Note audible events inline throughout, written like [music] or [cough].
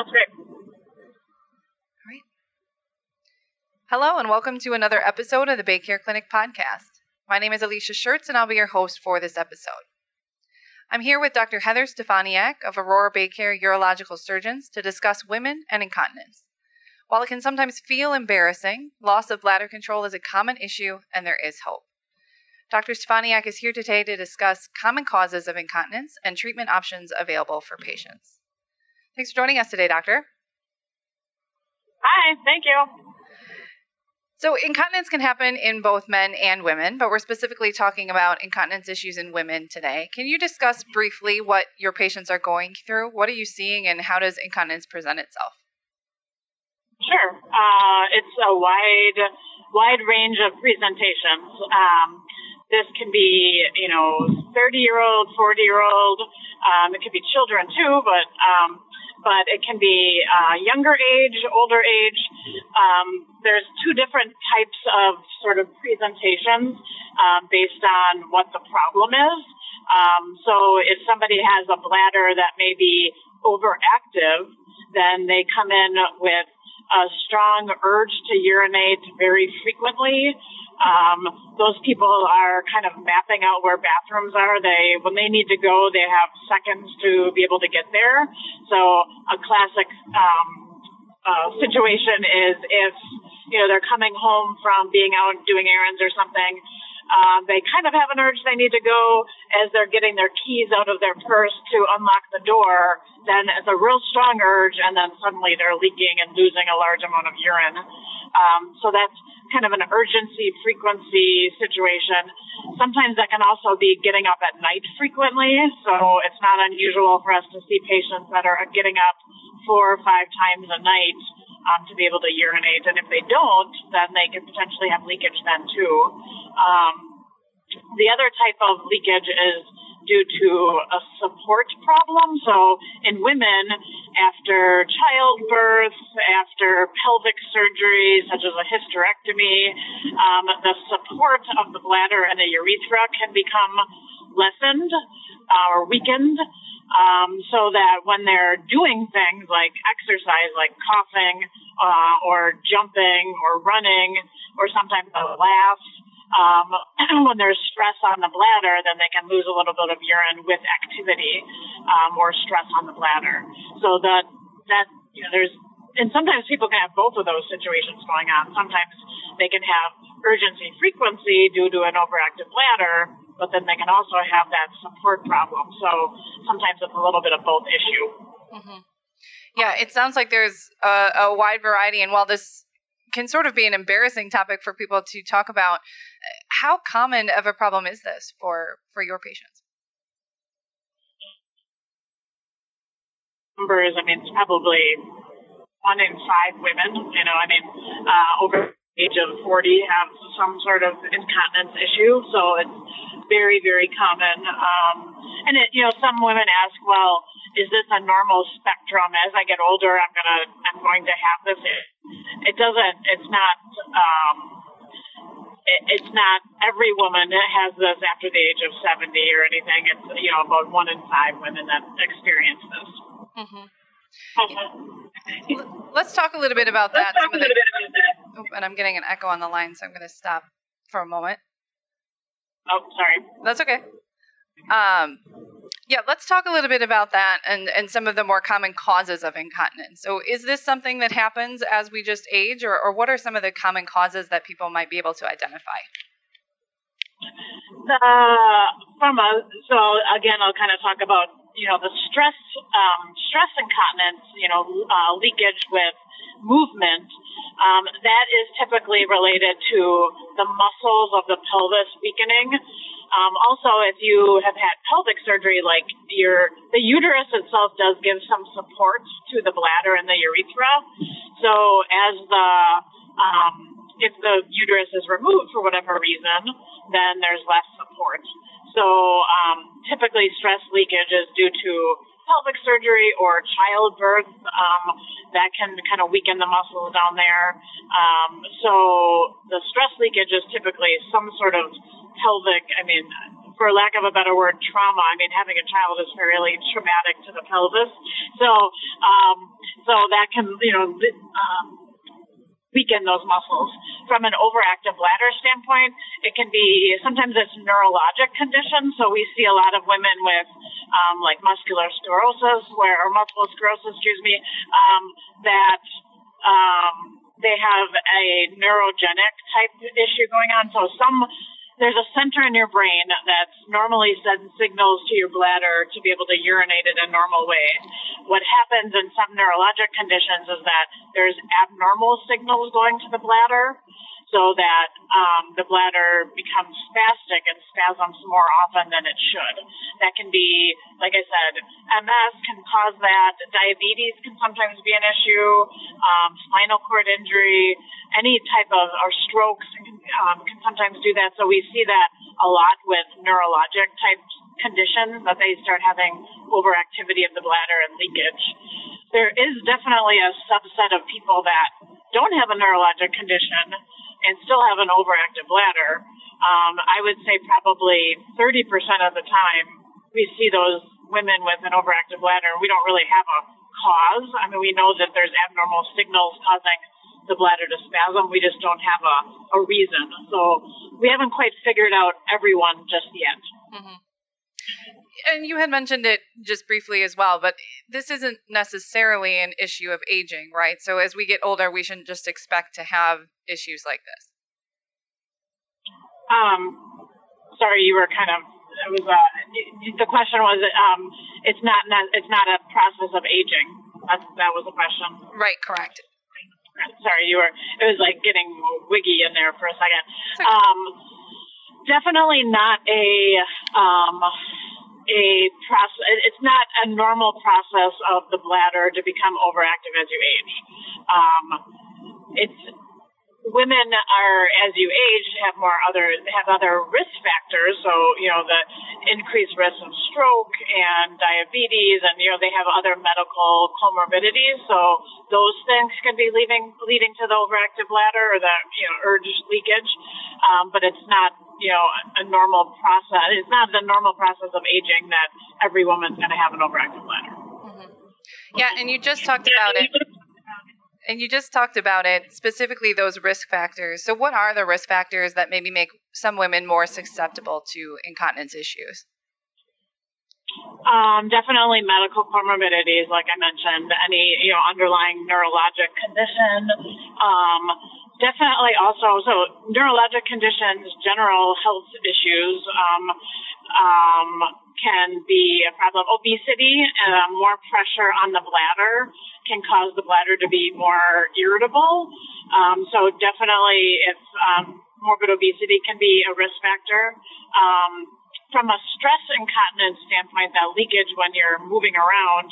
right. Hello, and welcome to another episode of the Baycare Clinic podcast. My name is Alicia Schertz, and I'll be your host for this episode. I'm here with Dr. Heather Stefaniak of Aurora Baycare Urological Surgeons to discuss women and incontinence. While it can sometimes feel embarrassing, loss of bladder control is a common issue and there is hope. Dr. Stefaniak is here today to discuss common causes of incontinence and treatment options available for patients. Thanks for joining us today, Doctor. Hi, thank you. So, incontinence can happen in both men and women, but we're specifically talking about incontinence issues in women today. Can you discuss briefly what your patients are going through? What are you seeing, and how does incontinence present itself? Sure. Uh, it's a wide, wide range of presentations. Um, this can be, you know, 30 year old, 40 year old. Um, it could be children too, but um, but it can be uh, younger age, older age. Um, there's two different types of sort of presentations uh, based on what the problem is. Um, so if somebody has a bladder that may be overactive, then they come in with a strong urge to urinate very frequently. Um, those people are kind of mapping out where bathrooms are. They, when they need to go, they have seconds to be able to get there. So a classic um, uh, situation is if you know they're coming home from being out doing errands or something. Um, they kind of have an urge they need to go as they're getting their keys out of their purse to unlock the door. Then it's a real strong urge, and then suddenly they're leaking and losing a large amount of urine. Um, so that's kind of an urgency frequency situation. Sometimes that can also be getting up at night frequently. So it's not unusual for us to see patients that are getting up four or five times a night um, to be able to urinate. And if they don't, then they could potentially have leakage then too. Um, the other type of leakage is due to a support problem. So in women, after childbirth, after pelvic surgery, such as a hysterectomy, um, the support of the bladder and the urethra can become lessened uh, or weakened. Um, so that when they're doing things like exercise, like coughing, uh, or jumping, or running, or sometimes a laugh, um, [clears throat] when there's stress on the bladder, then they can lose a little bit of urine with activity um, or stress on the bladder. So that that you know there's and sometimes people can have both of those situations going on. Sometimes they can have urgency frequency due to an overactive bladder, but then they can also have that support problem. So sometimes it's a little bit of both issue. Mm-hmm. Yeah, it sounds like there's a, a wide variety, and while this can sort of be an embarrassing topic for people to talk about. How common of a problem is this for for your patients? Numbers, I mean, it's probably one in five women. You know, I mean, uh, over the age of 40 have some sort of incontinence issue, so it's very, very common. Um, and it, you know, some women ask, well, is this a normal spectrum? As I get older, I'm gonna, I'm going to have this. It, it doesn't. It's not. Um, it, it's not every woman has this after the age of 70 or anything. It's you know about one in five women that experience this. Mm-hmm. Let's talk a little bit about that. Some of the, oh, and I'm getting an echo on the line, so I'm going to stop for a moment. Oh, sorry. That's okay. Um, yeah, let's talk a little bit about that and, and some of the more common causes of incontinence. So, is this something that happens as we just age, or, or what are some of the common causes that people might be able to identify? The, from a, so again, I'll kind of talk about you know the stress um, stress incontinence, you know, uh, leakage with movement. Um, that is typically related to the muscles of the pelvis weakening. Um, also, if you have had pelvic surgery, like your the uterus itself does give some support to the bladder and the urethra. So as the um, if the uterus is removed for whatever reason, then there's less support. So um, typically, stress leakage is due to pelvic surgery or childbirth. Um, that can kind of weaken the muscle down there. Um, so the stress leakage is typically some sort of pelvic, I mean, for lack of a better word, trauma. I mean, having a child is fairly traumatic to the pelvis. So, um, So that can, you know, um, weaken those muscles. From an overactive bladder standpoint, it can be sometimes it's neurologic conditions. So we see a lot of women with um, like muscular sclerosis, where or multiple sclerosis, excuse me, um, that um, they have a neurogenic type issue going on. So some there's a center in your brain that normally sends signals to your bladder to be able to urinate in a normal way. What happens in some neurologic conditions is that there's abnormal signals going to the bladder so that um, the bladder becomes spastic and spasms more often than it should. That can be, like I said, MS can cause that. Diabetes can sometimes be an issue. Um, spinal cord injury, any type of or strokes um, can sometimes do that. So we see that a lot with neurologic type conditions that they start having overactivity of the bladder and leakage. There is definitely a subset of people that don't have a neurologic condition and still have an overactive bladder, um, I would say probably 30% of the time we see those women with an overactive bladder. We don't really have a cause. I mean, we know that there's abnormal signals causing the bladder to spasm. We just don't have a, a reason. So we haven't quite figured out everyone just yet. Mm-hmm and you had mentioned it just briefly as well, but this isn't necessarily an issue of aging, right? So as we get older, we shouldn't just expect to have issues like this. Um, sorry, you were kind of it was uh, the question was um, it's not it's not a process of aging. That that was the question. Right. Correct. Sorry, you were. It was like getting wiggy in there for a second. Um, definitely not a um, a process. It's not a normal process of the bladder to become overactive as you age. Um, it's women are as you age have more other have other risk factors. So you know the increased risk of stroke and diabetes and you know they have other medical comorbidities. So those things can be leading leading to the overactive bladder or the you know urge leakage. Um, but it's not you know a normal process. It's not the normal process of aging that every woman's going to have an overactive bladder. Mm-hmm. yeah and you just talked about it and you just talked about it, specifically those risk factors. So, what are the risk factors that maybe make some women more susceptible to incontinence issues? Um, definitely medical comorbidities, like I mentioned, any you know underlying neurologic condition. Um, definitely also so neurologic conditions, general health issues. Um, um, can be a problem. Obesity, uh, more pressure on the bladder can cause the bladder to be more irritable. Um, so definitely, if um, morbid obesity can be a risk factor. Um, from a stress incontinence standpoint, that leakage when you're moving around,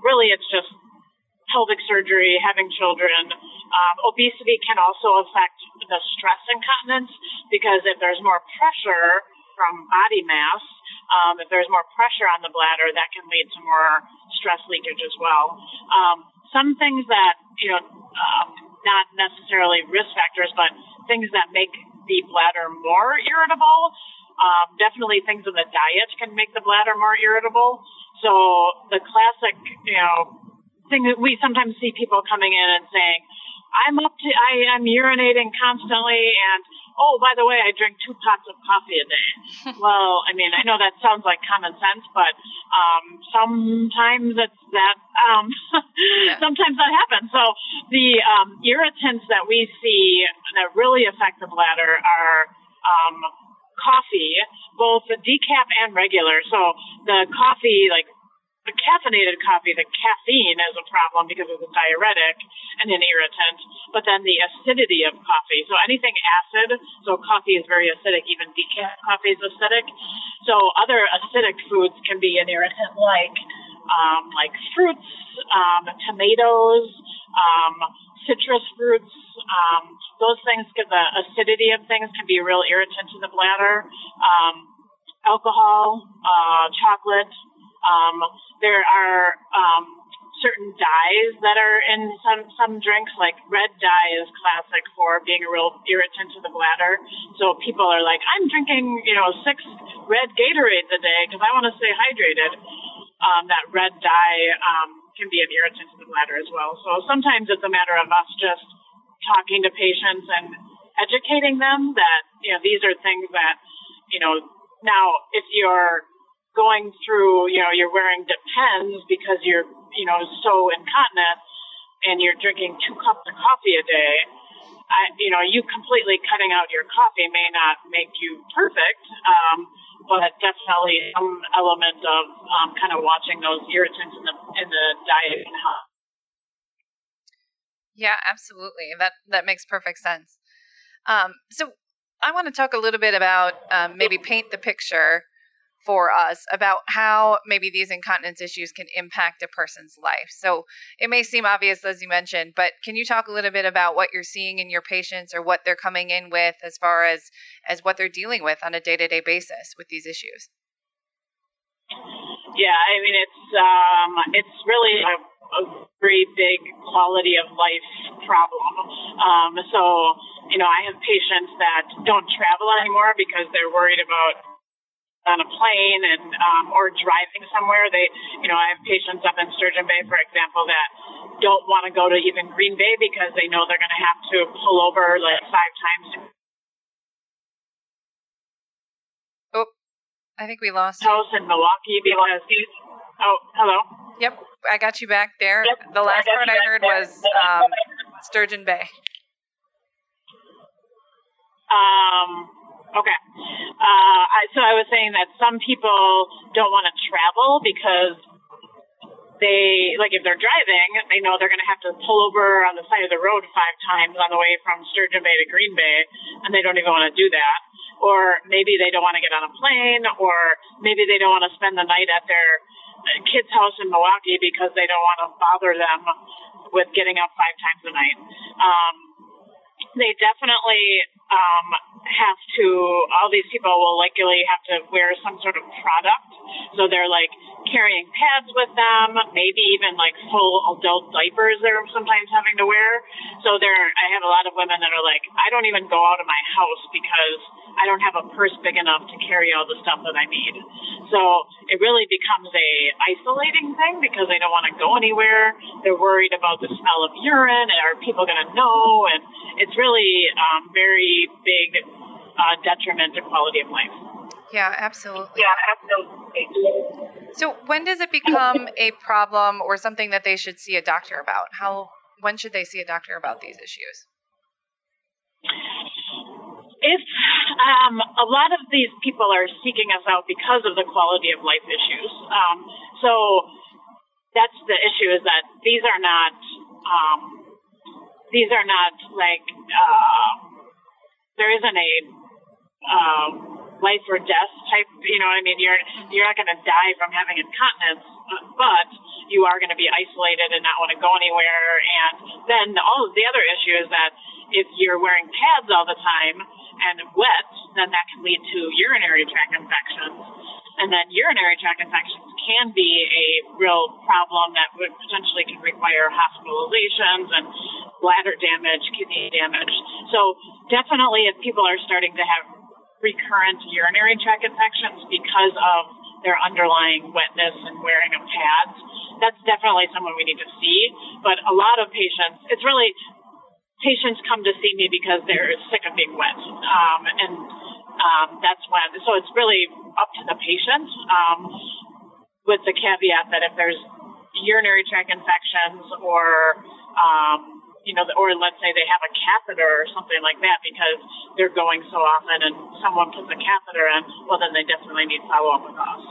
really it's just pelvic surgery, having children. Um, obesity can also affect the stress incontinence because if there's more pressure from body mass, um, if there's more pressure on the bladder, that can lead to more stress leakage as well. Um, some things that, you know, um, not necessarily risk factors, but things that make the bladder more irritable. Um, definitely things in the diet can make the bladder more irritable. So the classic, you know, thing that we sometimes see people coming in and saying, I'm up to, I am urinating constantly and oh, by the way, I drink two pots of coffee a day. [laughs] well, I mean, I know that sounds like common sense, but um, sometimes it's that. Um, yeah. [laughs] Sometimes that happens. So the um, irritants that we see that really affect the bladder are um, coffee, both decaf and regular. So the coffee, like the caffeinated coffee, the caffeine is a problem because it's a diuretic and an irritant, but then the acidity of coffee. So anything acid, so coffee is very acidic, even decaf coffee is acidic. So other acidic foods can be an irritant like um, like fruits, um, tomatoes, um, citrus fruits. Um, those things, the acidity of things can be a real irritant to the bladder. Um, alcohol, uh, chocolate, um, there are um, certain dyes that are in some some drinks, like red dye is classic for being a real irritant to the bladder. So people are like, I'm drinking, you know, six red Gatorades a day because I want to stay hydrated. Um, that red dye um, can be an irritant to the bladder as well. So sometimes it's a matter of us just talking to patients and educating them that you know these are things that you know now if you're going through you know you're wearing depends because you're you know so incontinent and you're drinking two cups of coffee a day I, you know, you completely cutting out your coffee may not make you perfect, um, but definitely some element of um, kind of watching those irritants in the in the diet. Yeah, absolutely. That that makes perfect sense. Um, so I want to talk a little bit about um, maybe paint the picture for us about how maybe these incontinence issues can impact a person's life. So it may seem obvious, as you mentioned, but can you talk a little bit about what you're seeing in your patients or what they're coming in with as far as as what they're dealing with on a day-to-day basis with these issues? Yeah, I mean it's um, it's really a, a very big quality of life problem. Um, so you know, I have patients that don't travel anymore because they're worried about on a plane and um, or driving somewhere. They, you know, I have patients up in Sturgeon Bay, for example, that don't want to go to even Green Bay because they know they're going to have to pull over like five times. Oh, I think we lost house in Milwaukee because. Oh, hello. Yep, I got you back there. Yep, the last I part I heard was um, Sturgeon Bay. Um, Okay. Uh, I, so I was saying that some people don't want to travel because they, like if they're driving, they know they're going to have to pull over on the side of the road five times on the way from Sturgeon Bay to Green Bay, and they don't even want to do that. Or maybe they don't want to get on a plane, or maybe they don't want to spend the night at their kid's house in Milwaukee because they don't want to bother them with getting up five times a night. Um, they definitely um, have to, all these people will likely have to wear some sort of product. So they're like carrying pads with them, maybe even like full adult diapers they're sometimes having to wear. So there, I have a lot of women that are like, I don't even go out of my house because I don't have a purse big enough to carry all the stuff that I need. So it really becomes a isolating thing because they don't want to go anywhere. They're worried about the smell of urine. And are people going to know? And it's really um, very big uh, detriment to quality of life. Yeah, absolutely. Yeah, absolutely. So when does it become a problem or something that they should see a doctor about? How when should they see a doctor about these issues? If um, a lot of these people are seeking us out because of the quality of life issues, um, so that's the issue is that these are not um, these are not like uh, there isn't a um, life or death type. You know what I mean? You're you're not going to die from having incontinence, but you are going to be isolated and not want to go anywhere. And then all of the other issue is that if you're wearing pads all the time and wet, then that can lead to urinary tract infections. And then urinary tract infections can be a real problem that would potentially can require hospitalizations and bladder damage, kidney damage. So definitely if people are starting to have recurrent urinary tract infections because of their underlying wetness and wearing of pads, that's definitely someone we need to see. But a lot of patients, it's really patients come to see me because they're sick of being wet. Um, and um, that's when, so it's really up to the patient um, with the caveat that if there's urinary tract infections or, um, you know, or let's say they have a catheter or something like that because they're going so often and someone puts a catheter in, well, then they definitely need follow up with us.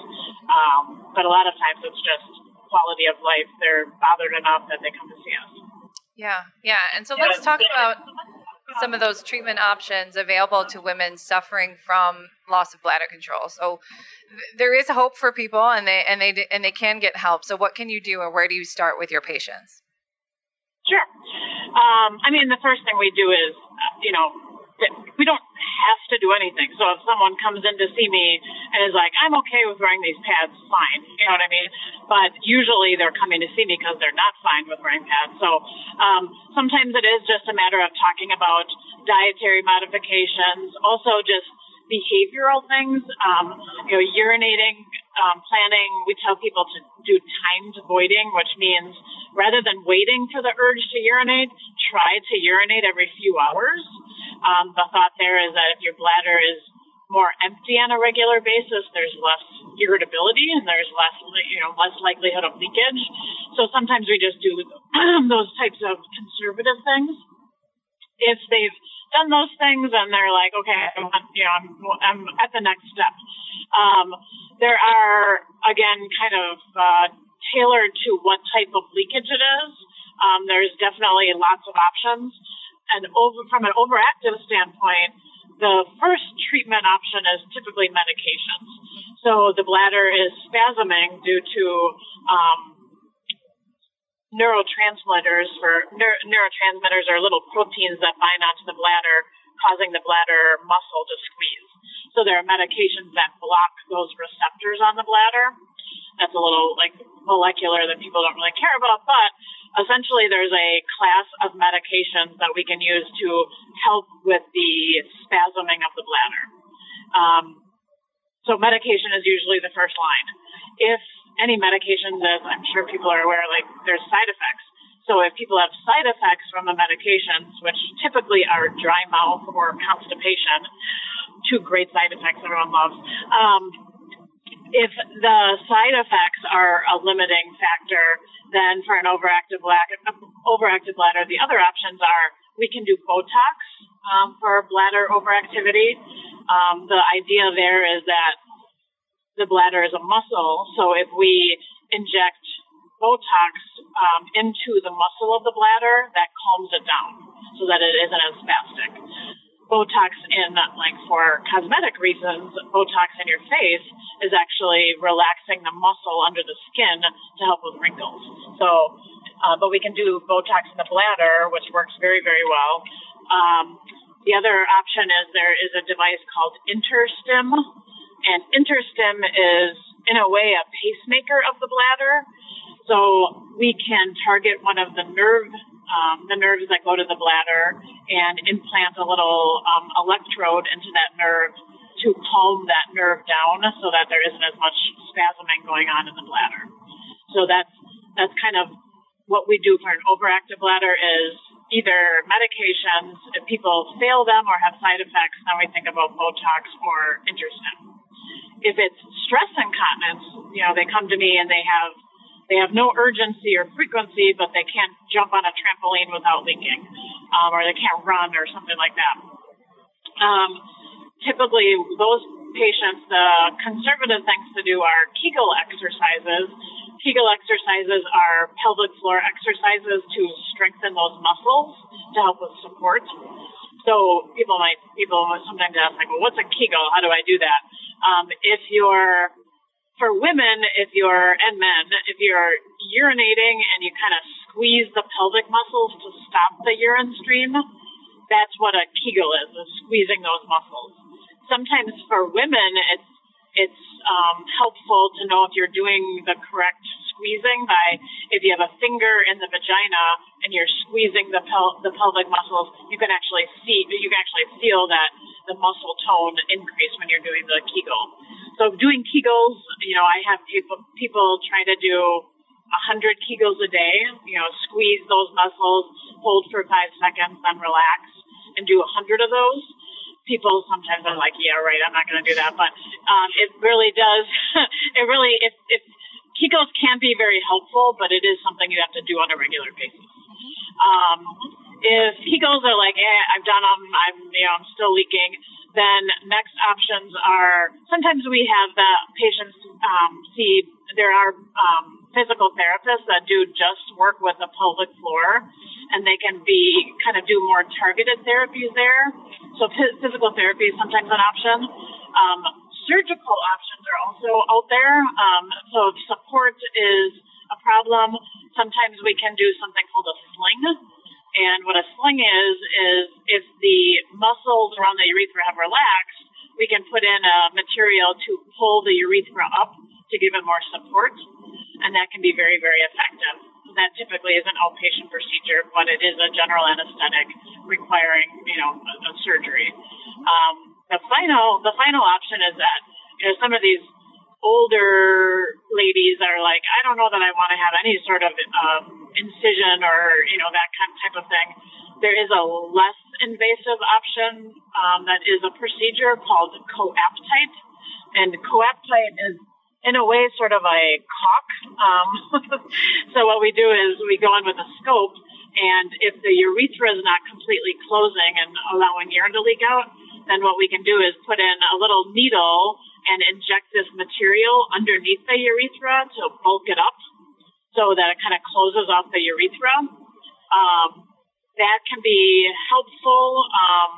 Um, but a lot of times it's just quality of life. They're bothered enough that they come to see us. Yeah, yeah. And so let's talk about some of those treatment options available to women suffering from loss of bladder control. So there is hope for people, and they and they and they can get help. So what can you do, or where do you start with your patients? Sure. Um, I mean, the first thing we do is, you know, we don't have to do anything. So if someone comes in to see me and is like, I'm okay with wearing these pads, fine. You know what I mean? But usually they're coming to see me because they're not fine with wearing pads. So um, sometimes it is just a matter of talking about dietary modifications, also just behavioral things. Um, you know, urinating um, planning, we tell people to do timed voiding, which means rather than waiting for the urge to urinate, try to urinate every few hours. Um, the thought there is that if your bladder is more empty on a regular basis, there's less irritability and there's less, you know, less likelihood of leakage. So sometimes we just do [clears throat] those types of conservative things. If they've done those things and they're like, okay, I'm, you know, I'm, I'm at the next step. Um, there are, again, kind of uh, tailored to what type of leakage it is. Um, there's definitely lots of options. And over, from an overactive standpoint, the first treatment option is typically medications. So the bladder is spasming due to um, neurotransmitters. For neur- neurotransmitters are little proteins that bind onto the bladder, causing the bladder muscle to squeeze. So there are medications that block those receptors on the bladder. That's a little like molecular that people don't really care about, but essentially there's a class of medications that we can use to help with the spasming of the bladder. Um, so medication is usually the first line. If any medication that I'm sure people are aware, like there's side effects. So if people have side effects from the medications, which typically are dry mouth or constipation, two great side effects everyone loves. Um, if the side effects are a limiting factor, then for an overactive bladder, overactive bladder, the other options are we can do Botox um, for bladder overactivity. Um, the idea there is that the bladder is a muscle, so if we inject Botox um, into the muscle of the bladder, that calms it down so that it isn't as spastic. Botox in like for cosmetic reasons, Botox in your face is actually relaxing the muscle under the skin to help with wrinkles. So, uh, but we can do Botox in the bladder, which works very very well. Um, the other option is there is a device called InterStim, and InterStim is in a way a pacemaker of the bladder. So we can target one of the nerve um, the nerves that go to the bladder and implant a little um, electrode into that nerve to calm that nerve down so that there isn't as much spasming going on in the bladder. So that's that's kind of what we do for an overactive bladder is either medications, if people fail them or have side effects, then we think about Botox or InterStim. If it's stress incontinence, you know, they come to me and they have they have no urgency or frequency, but they can't jump on a trampoline without leaking, um, or they can't run or something like that. Um, typically, those patients, the conservative things to do are Kegel exercises. Kegel exercises are pelvic floor exercises to strengthen those muscles to help with support. So people might people sometimes ask like, well, what's a Kegel? How do I do that? Um, if you're for women, if you're, and men, if you're urinating and you kind of squeeze the pelvic muscles to stop the urine stream, that's what a Kegel is, is squeezing those muscles. Sometimes for women, it's, it's um, helpful to know if you're doing the correct squeezing by if you have a finger in the vagina and you're squeezing the pel- the pelvic muscles, you can actually see you can actually feel that the muscle tone increase when you're doing the Kegel. So doing Kegels, you know, I have people people try to do a hundred Kegels a day. You know, squeeze those muscles, hold for five seconds, then relax, and do a hundred of those. People sometimes are like, yeah, right, I'm not going to do that, but um, it really does. [laughs] it really, if, if Kegels can be very helpful, but it is something you have to do on a regular basis. Um, if Kegels are like, eh, I've done them, I'm, you know, I'm still leaking, then next options are sometimes we have the patients um, see there are um, physical therapists that do just work with the pelvic floor, and they can be kind of do more targeted therapies there. So physical therapy is sometimes an option. Um, surgical options are also out there. Um, so if support is a problem, sometimes we can do something called a sling and what a sling is, is if the muscles around the urethra have relaxed, we can put in a material to pull the urethra up to give it more support. And that can be very, very effective. That typically is an outpatient procedure, but it is a general anesthetic requiring, you know, a, a surgery. Um, the final, the final option is that, you know, some of these older ladies are like, I don't know that I want to have any sort of um, incision or you know that kind type of thing. There is a less invasive option um, that is a procedure called coaptite, and coaptite is in a way sort of a caulk. Um, [laughs] so what we do is we go in with a scope, and if the urethra is not completely closing and allowing urine to leak out, then what we can do is put in a little needle and inject this material underneath the urethra to bulk it up so that it kind of closes off the urethra. Um, that can be helpful. Um,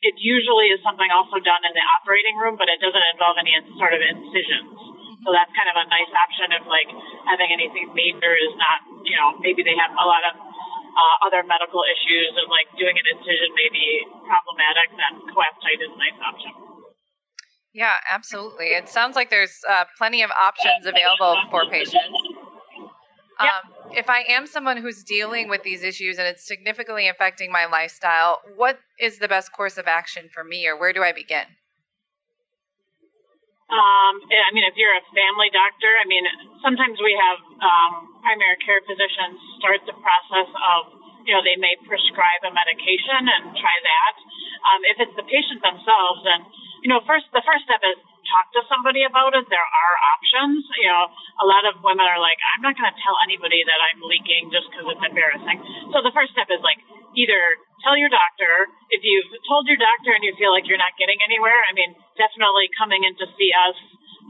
it usually is something also done in the operating room, but it doesn't involve any sort of incisions. So that's kind of a nice option if like having anything major is not, you know, maybe they have a lot of uh, other medical issues and like doing an incision may be problematic, then coaptite is a nice option. Yeah, absolutely. It sounds like there's uh, plenty of options available for patients. Um, if I am someone who's dealing with these issues and it's significantly affecting my lifestyle, what is the best course of action for me, or where do I begin? Um, I mean, if you're a family doctor, I mean, sometimes we have um, primary care physicians start the process of, you know, they may prescribe a medication and try that. Um, if it's the patient themselves, then, you know, first the first step is somebody about it. There are options. You know, a lot of women are like, I'm not going to tell anybody that I'm leaking just because it's embarrassing. So the first step is like either tell your doctor if you've told your doctor and you feel like you're not getting anywhere. I mean, definitely coming in to see us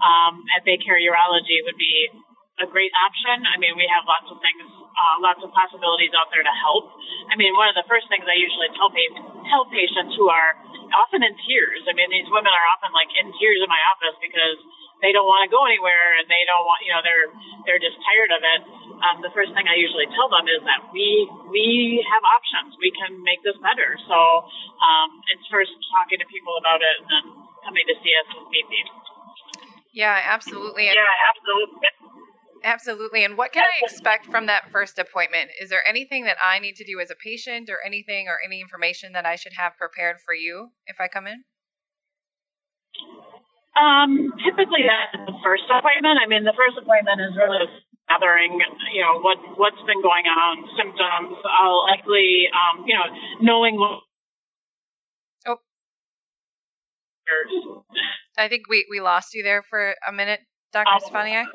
um, at Baycare Urology would be a great option. I mean, we have lots of things, uh, lots of possibilities out there to help. I mean, one of the first things I usually tell pa- tell patients who are often in tears. I mean, these women are often like in tears in my office because they don't want to go anywhere and they don't want, you know, they're they're just tired of it. Um, the first thing I usually tell them is that we we have options. We can make this better. So um, it's first talking to people about it and then coming to see us and need be. Yeah, absolutely. Yeah, absolutely. Absolutely. And what can I expect from that first appointment? Is there anything that I need to do as a patient or anything or any information that I should have prepared for you if I come in? Um, typically that's the first appointment. I mean, the first appointment is really gathering, you know, what, what's been going on, symptoms. I'll likely, um, you know, knowing what. Oh. I think we, we lost you there for a minute, Dr. Um, Stefaniak.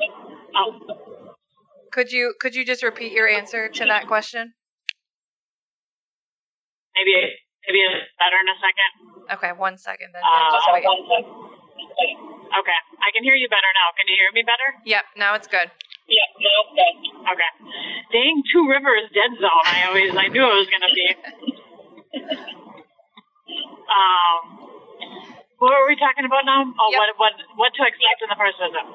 Oh. Could you could you just repeat your answer to that question? Maybe maybe it's better in a second. Okay, one second then. Uh, just wait. Okay, I can hear you better now. Can you hear me better? Yep, now it's good. Yep, now it's good. Okay. Dang, Two Rivers dead zone. I always I knew it was gonna be. [laughs] um, what were we talking about now? Oh, yep. what what what to expect in the first visit?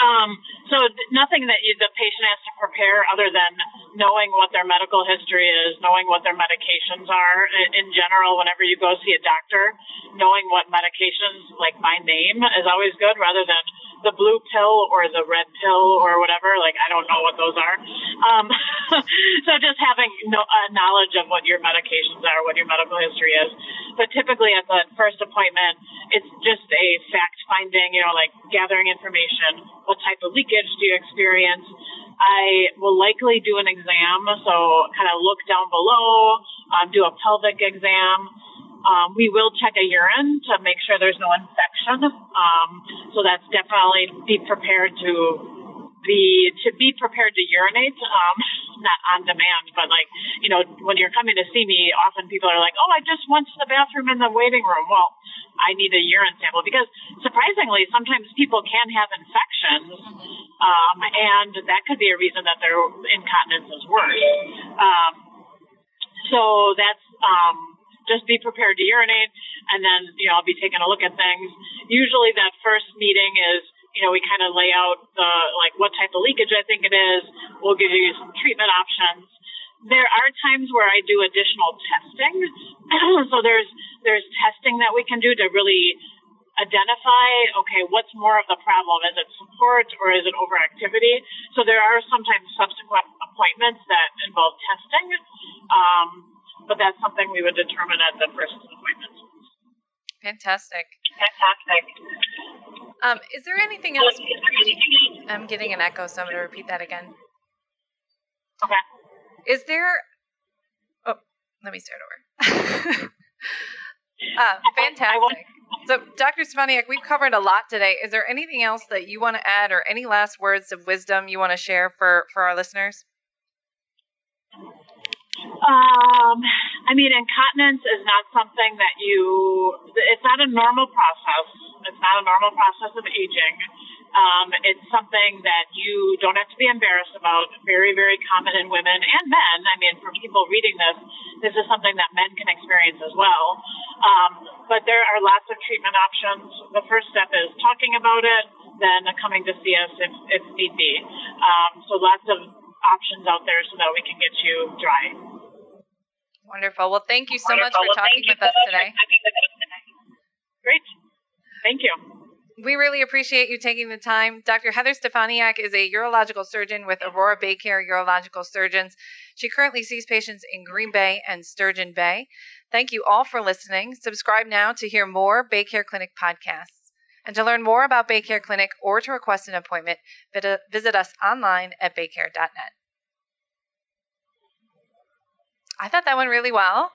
Um, so nothing that you, the patient has to prepare other than knowing what their medical history is, knowing what their medications are. In, general, whenever you go see a doctor, knowing what medications, like by name, is always good rather than the blue pill or the red pill or whatever. Like I don't know what those are. Um, [laughs] so just having no, uh, knowledge of what your medications are, what your medical history is. But typically at the first appointment, it's just a fact finding. You know, like gathering information what type of leakage do you experience? I will likely do an exam, so kind of look down below, um, do a pelvic exam. Um, we will check a urine to make sure there's no infection. Um, so that's definitely be prepared to be to be prepared to urinate. Um, [laughs] not on demand, but like you know, when you're coming to see me, often people are like, "Oh, I just went to the bathroom in the waiting room." Well, I need a urine sample because surprisingly, sometimes people can have infections, um, and that could be a reason that their incontinence is worse. Um, so that's um, just be prepared to urinate, and then you know I'll be taking a look at things. Usually, that first meeting is you know we kind of lay out the like what type of leakage I think it is. We'll give you some treatment options. There are times where I do additional testing. [clears throat] so there's there's testing that we can do to really identify okay what's more of the problem? Is it support or is it overactivity? So there are sometimes subsequent appointments that involve testing um, but that's something we would determine at the first appointment. Fantastic. Fantastic Um, is there anything else? I'm getting an echo, so I'm going to repeat that again. Okay. Is there? Oh, let me start over. [laughs] uh, fantastic. So, Dr. Stefaniak, we've covered a lot today. Is there anything else that you want to add, or any last words of wisdom you want to share for for our listeners? Um, I mean, incontinence is not something that you, it's not a normal process. It's not a normal process of aging. Um, it's something that you don't have to be embarrassed about. Very, very common in women and men. I mean, for people reading this, this is something that men can experience as well. Um, but there are lots of treatment options. The first step is talking about it, then coming to see us if, if need be. Um, so lots of options out there so that we can get you dry. Wonderful. Well, thank you so Wonderful. much for well, talking with us today. Great. Thank you. We really appreciate you taking the time. Dr. Heather Stefaniak is a urological surgeon with Aurora Baycare Urological Surgeons. She currently sees patients in Green Bay and Sturgeon Bay. Thank you all for listening. Subscribe now to hear more Baycare Clinic podcasts. And to learn more about Baycare Clinic or to request an appointment, visit us online at baycare.net. I thought that went really well.